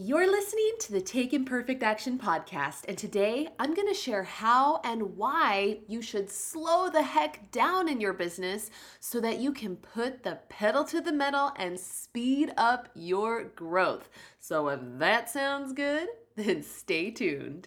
You're listening to the Take Imperfect Action podcast, and today I'm going to share how and why you should slow the heck down in your business so that you can put the pedal to the metal and speed up your growth. So, if that sounds good, then stay tuned.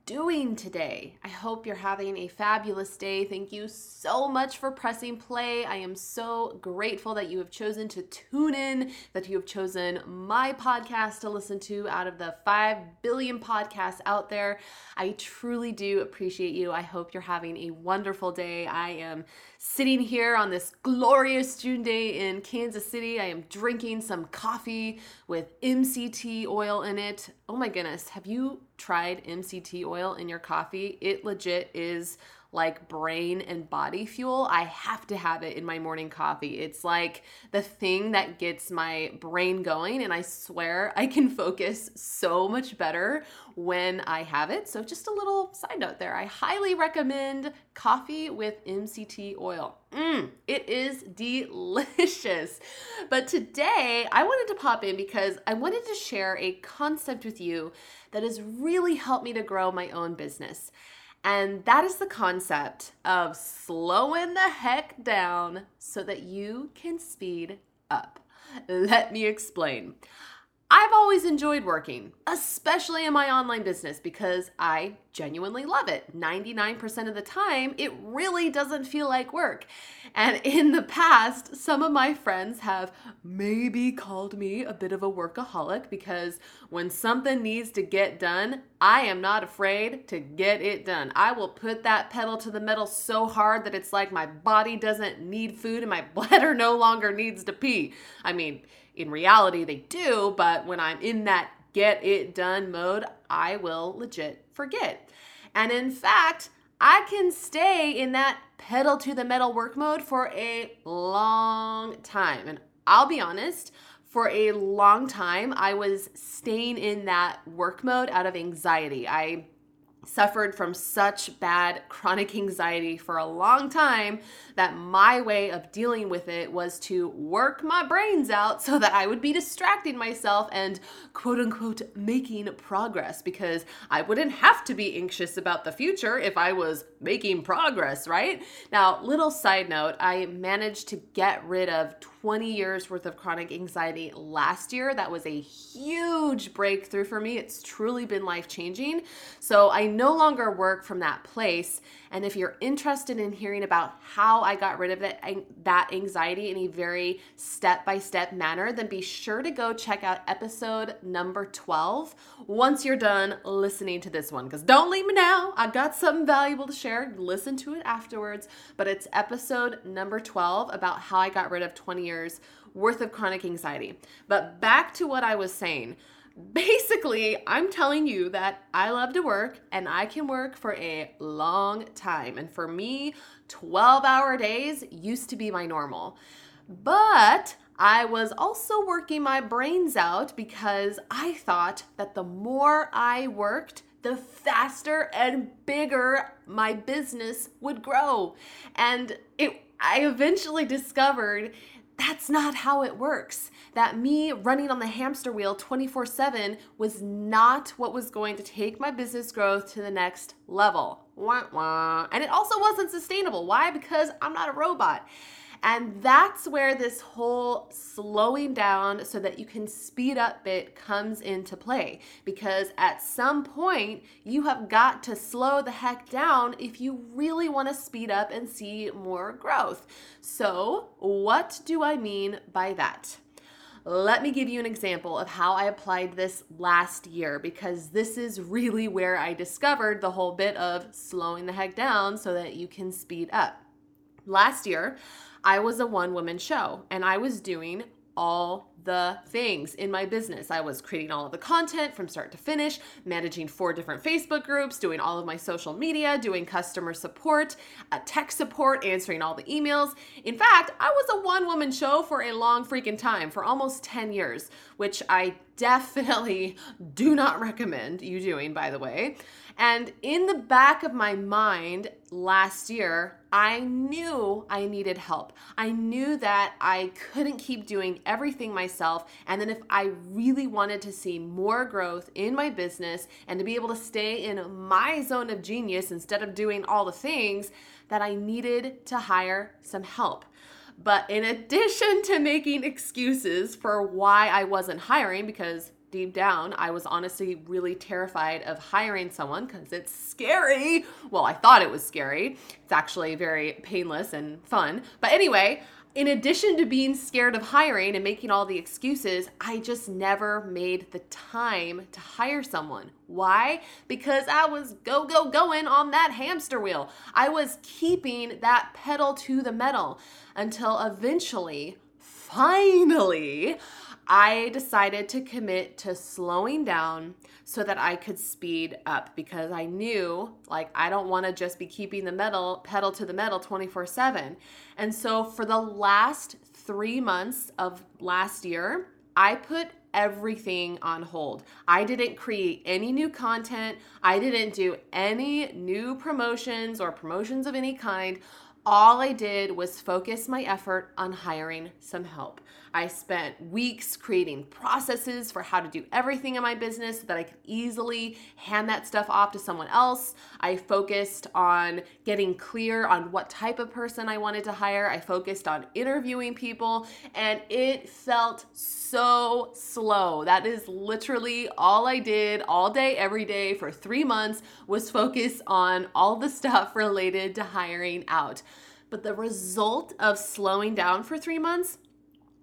doing today? I hope you're having a fabulous day. Thank you so much for pressing play. I am so grateful that you have chosen to tune in, that you have chosen my podcast to listen to out of the 5 billion podcasts out there. I truly do appreciate you. I hope you're having a wonderful day. I am sitting here on this glorious June day in Kansas City. I am drinking some coffee with MCT oil in it. Oh my goodness, have you tried MCT oil in your coffee? It legit is like brain and body fuel, I have to have it in my morning coffee. It's like the thing that gets my brain going, and I swear I can focus so much better when I have it. So, just a little side note there I highly recommend coffee with MCT oil. Mmm, it is delicious. But today I wanted to pop in because I wanted to share a concept with you that has really helped me to grow my own business. And that is the concept of slowing the heck down so that you can speed up. Let me explain. I've always enjoyed working, especially in my online business, because I genuinely love it. 99% of the time, it really doesn't feel like work. And in the past, some of my friends have maybe called me a bit of a workaholic because when something needs to get done, I am not afraid to get it done. I will put that pedal to the metal so hard that it's like my body doesn't need food and my bladder no longer needs to pee. I mean, in reality, they do, but when I'm in that get it done mode, I will legit forget. And in fact, I can stay in that pedal to the metal work mode for a long time. And I'll be honest, for a long time, I was staying in that work mode out of anxiety. I suffered from such bad chronic anxiety for a long time that my way of dealing with it was to work my brains out so that I would be distracting myself and quote unquote making progress because I wouldn't have to be anxious about the future if I was making progress, right? Now, little side note, I managed to get rid of 20 years worth of chronic anxiety last year. That was a huge breakthrough for me. It's truly been life changing. So I no longer work from that place. And if you're interested in hearing about how I got rid of it, that anxiety in a very step by step manner, then be sure to go check out episode number 12 once you're done listening to this one. Because don't leave me now. I've got something valuable to share. Listen to it afterwards. But it's episode number 12 about how I got rid of 20 years worth of chronic anxiety. But back to what I was saying basically, I'm telling you that I love to work and I can work for a long time. And for me, 12 hour days used to be my normal. But I was also working my brains out because I thought that the more I worked, the faster and bigger my business would grow. And it I eventually discovered that's not how it works. That me running on the hamster wheel 24 7 was not what was going to take my business growth to the next level. Wah, wah. And it also wasn't sustainable. Why? Because I'm not a robot. And that's where this whole slowing down so that you can speed up bit comes into play. Because at some point, you have got to slow the heck down if you really want to speed up and see more growth. So, what do I mean by that? Let me give you an example of how I applied this last year because this is really where I discovered the whole bit of slowing the heck down so that you can speed up. Last year, I was a one woman show and I was doing all the things in my business. I was creating all of the content from start to finish, managing four different Facebook groups, doing all of my social media, doing customer support, uh, tech support, answering all the emails. In fact, I was a one woman show for a long freaking time, for almost 10 years, which I definitely do not recommend you doing, by the way. And in the back of my mind last year, I knew I needed help. I knew that I couldn't keep doing everything myself. And then, if I really wanted to see more growth in my business and to be able to stay in my zone of genius instead of doing all the things, that I needed to hire some help. But in addition to making excuses for why I wasn't hiring, because deep down, I was honestly really terrified of hiring someone because it's scary. Well, I thought it was scary. It's actually very painless and fun. But anyway, in addition to being scared of hiring and making all the excuses, I just never made the time to hire someone. Why? Because I was go, go, going on that hamster wheel. I was keeping that pedal to the metal until eventually, finally, I decided to commit to slowing down so that I could speed up because I knew like I don't want to just be keeping the metal pedal to the metal 24/7. And so for the last 3 months of last year, I put everything on hold. I didn't create any new content. I didn't do any new promotions or promotions of any kind. All I did was focus my effort on hiring some help. I spent weeks creating processes for how to do everything in my business so that I could easily hand that stuff off to someone else. I focused on getting clear on what type of person I wanted to hire. I focused on interviewing people, and it felt so slow. That is literally all I did all day, every day for three months was focus on all the stuff related to hiring out. But the result of slowing down for three months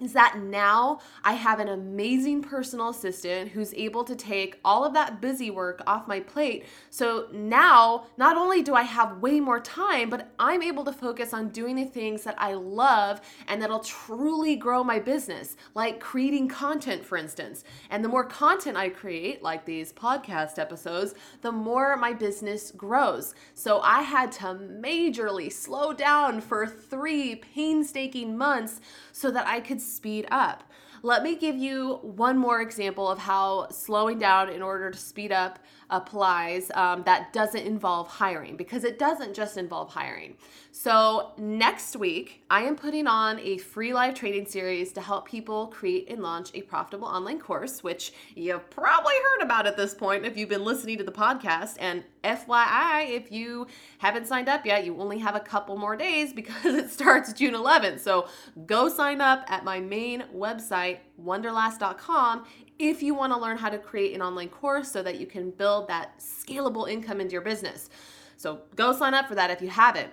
is that now I have an amazing personal assistant who's able to take all of that busy work off my plate. So now, not only do I have way more time, but I'm able to focus on doing the things that I love and that'll truly grow my business, like creating content, for instance. And the more content I create, like these podcast episodes, the more my business grows. So I had to majorly slow down for three painstaking months so that I could speed up. Let me give you one more example of how slowing down in order to speed up applies um, that doesn't involve hiring because it doesn't just involve hiring. So, next week, I am putting on a free live training series to help people create and launch a profitable online course, which you've probably heard about at this point if you've been listening to the podcast. And FYI, if you haven't signed up yet, you only have a couple more days because it starts June 11th. So, go sign up at my main website, wanderlass.com if you want to learn how to create an online course so that you can build that scalable income into your business. So go sign up for that if you haven't.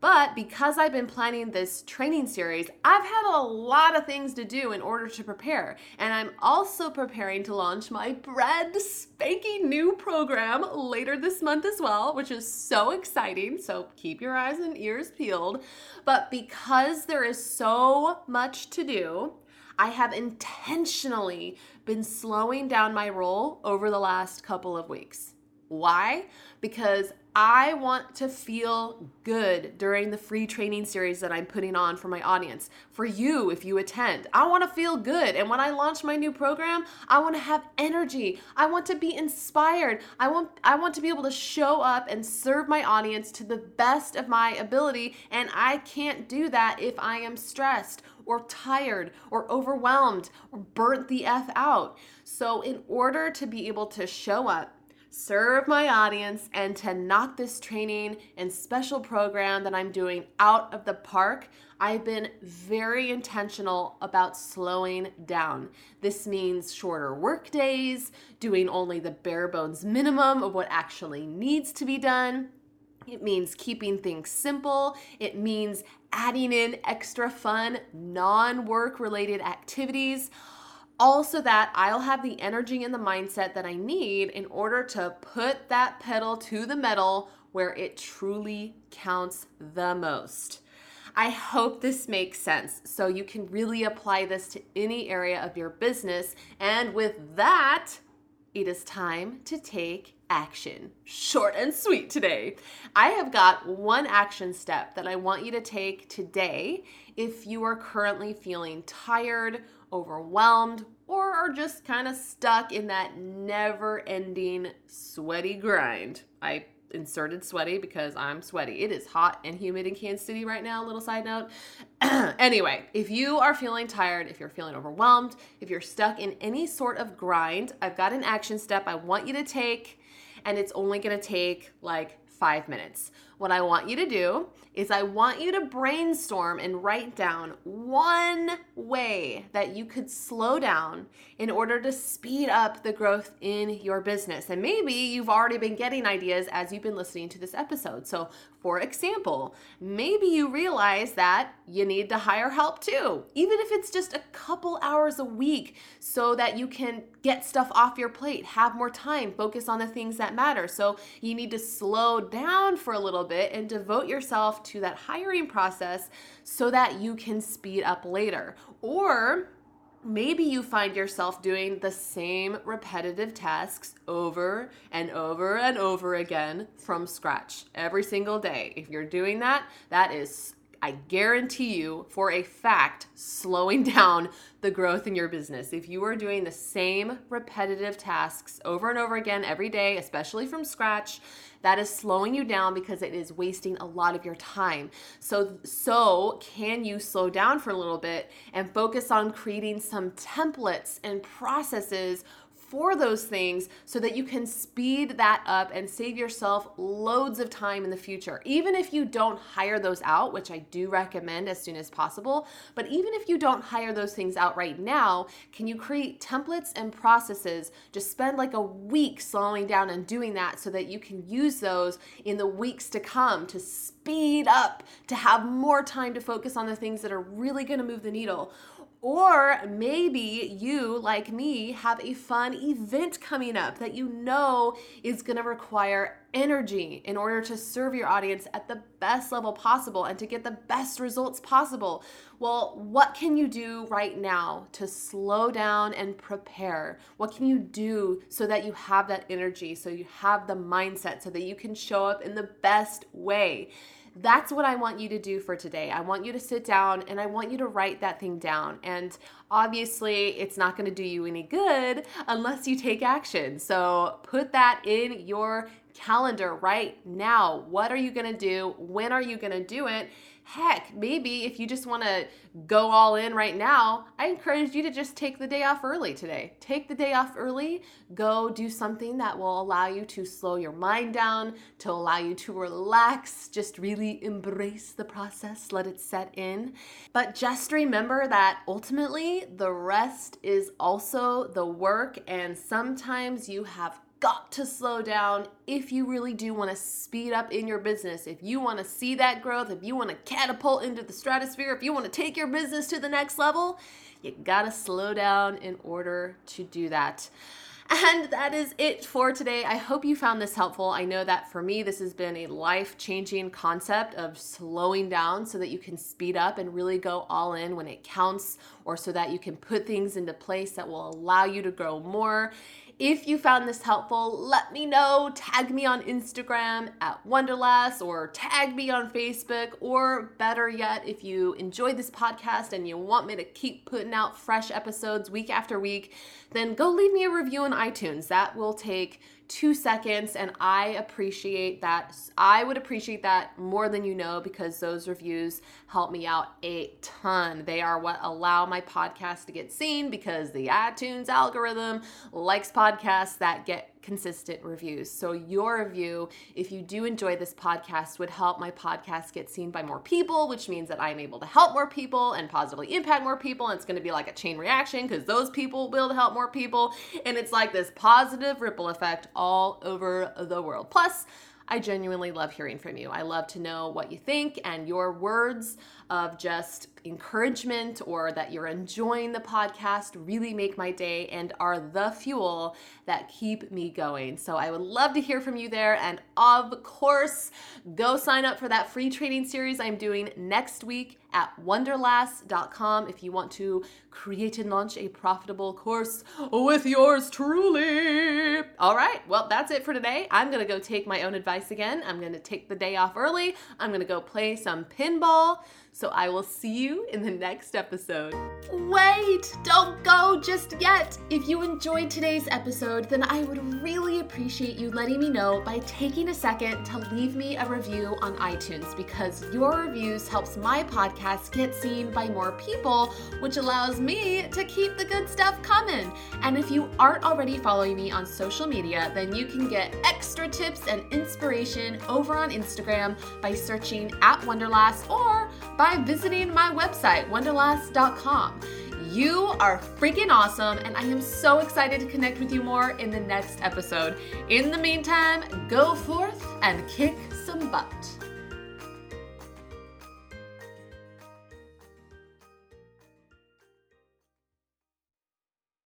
But because I've been planning this training series, I've had a lot of things to do in order to prepare. And I'm also preparing to launch my brand spanking new program later this month as well, which is so exciting. So keep your eyes and ears peeled. But because there is so much to do, I have intentionally been slowing down my roll over the last couple of weeks. Why? Because I want to feel good during the free training series that I'm putting on for my audience. For you, if you attend, I want to feel good. And when I launch my new program, I want to have energy. I want to be inspired. I want I want to be able to show up and serve my audience to the best of my ability, and I can't do that if I am stressed or tired or overwhelmed or burnt the F out. So, in order to be able to show up serve my audience and to knock this training and special program that I'm doing out of the park, I've been very intentional about slowing down. This means shorter work days, doing only the bare bones minimum of what actually needs to be done. It means keeping things simple. It means adding in extra fun, non work related activities also that I'll have the energy and the mindset that I need in order to put that pedal to the metal where it truly counts the most. I hope this makes sense so you can really apply this to any area of your business. And with that, it is time to take action. Short and sweet today. I have got one action step that I want you to take today if you are currently feeling tired overwhelmed, or are just kind of stuck in that never ending sweaty grind. I inserted sweaty because I'm sweaty. It is hot and humid in Kansas City right now, little side note. anyway, if you are feeling tired, if you're feeling overwhelmed, if you're stuck in any sort of grind, I've got an action step I want you to take, and it's only gonna take like five minutes. What I want you to do is I want you to brainstorm and write down one way that you could slow down in order to speed up the growth in your business. And maybe you've already been getting ideas as you've been listening to this episode. So, for example, maybe you realize that you need to hire help too, even if it's just a couple hours a week, so that you can get stuff off your plate, have more time, focus on the things that matter. So, you need to slow down for a little bit and devote yourself to that hiring process so that you can speed up later. Or maybe you find yourself doing the same repetitive tasks over and over and over again from scratch every single day. If you're doing that, that is I guarantee you for a fact slowing down the growth in your business. If you are doing the same repetitive tasks over and over again every day, especially from scratch, that is slowing you down because it is wasting a lot of your time. So so can you slow down for a little bit and focus on creating some templates and processes for those things so that you can speed that up and save yourself loads of time in the future. Even if you don't hire those out, which I do recommend as soon as possible, but even if you don't hire those things out right now, can you create templates and processes? Just spend like a week slowing down and doing that so that you can use those in the weeks to come to speed up, to have more time to focus on the things that are really to move the needle or maybe you, like me, have a fun event coming up that you know is to require energy in order to serve your audience at the best level possible and to get the best results possible. Well, what can you do right now to slow down and prepare? What can you do so that you have that energy, so you have the mindset, so that you can show up in the best way? That's what I want you to do for today. I want you to sit down and I want you to write that thing down. And obviously, it's not going to do you any good unless you take action. So put that in your calendar right now. What are you going to do? When are you going to do it? Heck, maybe if you just want to go all in right now, I encourage you to just take the day off early today. Take the day off early, go do something that will allow you to slow your mind down, to allow you to relax, just really embrace the process, let it set in. But just remember that ultimately the rest is also the work, and sometimes you have got to slow down if you really do want to speed up in your business. If you want to see that growth, if you want to catapult into the stratosphere, if you want to take your business to the next level, you got to slow down in order to do that. And that is it for today. I hope you found this helpful. I know that for me, this has been a life changing concept of slowing down so that you can speed up and really go all in when it counts, or so that you can put things into place that will allow you to grow more if you found this helpful, let me know. Tag me on Instagram at Wanderlass or tag me on Facebook. Or better yet, if you enjoyed this podcast and you want me to keep putting out fresh episodes week after week, then go leave me a review on iTunes. That will take two seconds and I appreciate that. I would appreciate that more than you know because those reviews help me out a ton. They are what allow my podcast to get seen because the iTunes algorithm likes podcasts that get consistent reviews. So, your review, if you do enjoy this podcast, would help my podcast get seen by more people, which means that I'm able to help more people and positively impact more people. And it's going to be like a chain reaction because those people will help more people. And it's like this positive ripple effect all over the world. Plus, I genuinely love hearing from you. I love to know what you think and your words of just encouragement or that you're enjoying the podcast really make my day and are the fuel that keep me going. So I would love to hear from you there. And of course, go sign up for that free training series I'm doing next week at wanderlass.com if you want to create and launch a profitable course with yours truly. All right, well, that's it for today. I'm to go take my own advice again. I'm to take the day off early. I'm to go play some pinball. So I will see you in the next episode. Wait, don't go just yet. If you enjoyed today's episode, then I would really appreciate you letting me know by taking a second to leave me a review on iTunes because your reviews helps my podcast get seen by more people, which allows me to keep the good stuff coming. And if you aren't already following me on social media, then you can get extra tips and inspiration over on Instagram by searching at Wanderlass or by visiting my website, wanderlass.com. You are freaking awesome, and I am so excited to connect with you more in the next episode. In the meantime, go forth and kick some butt.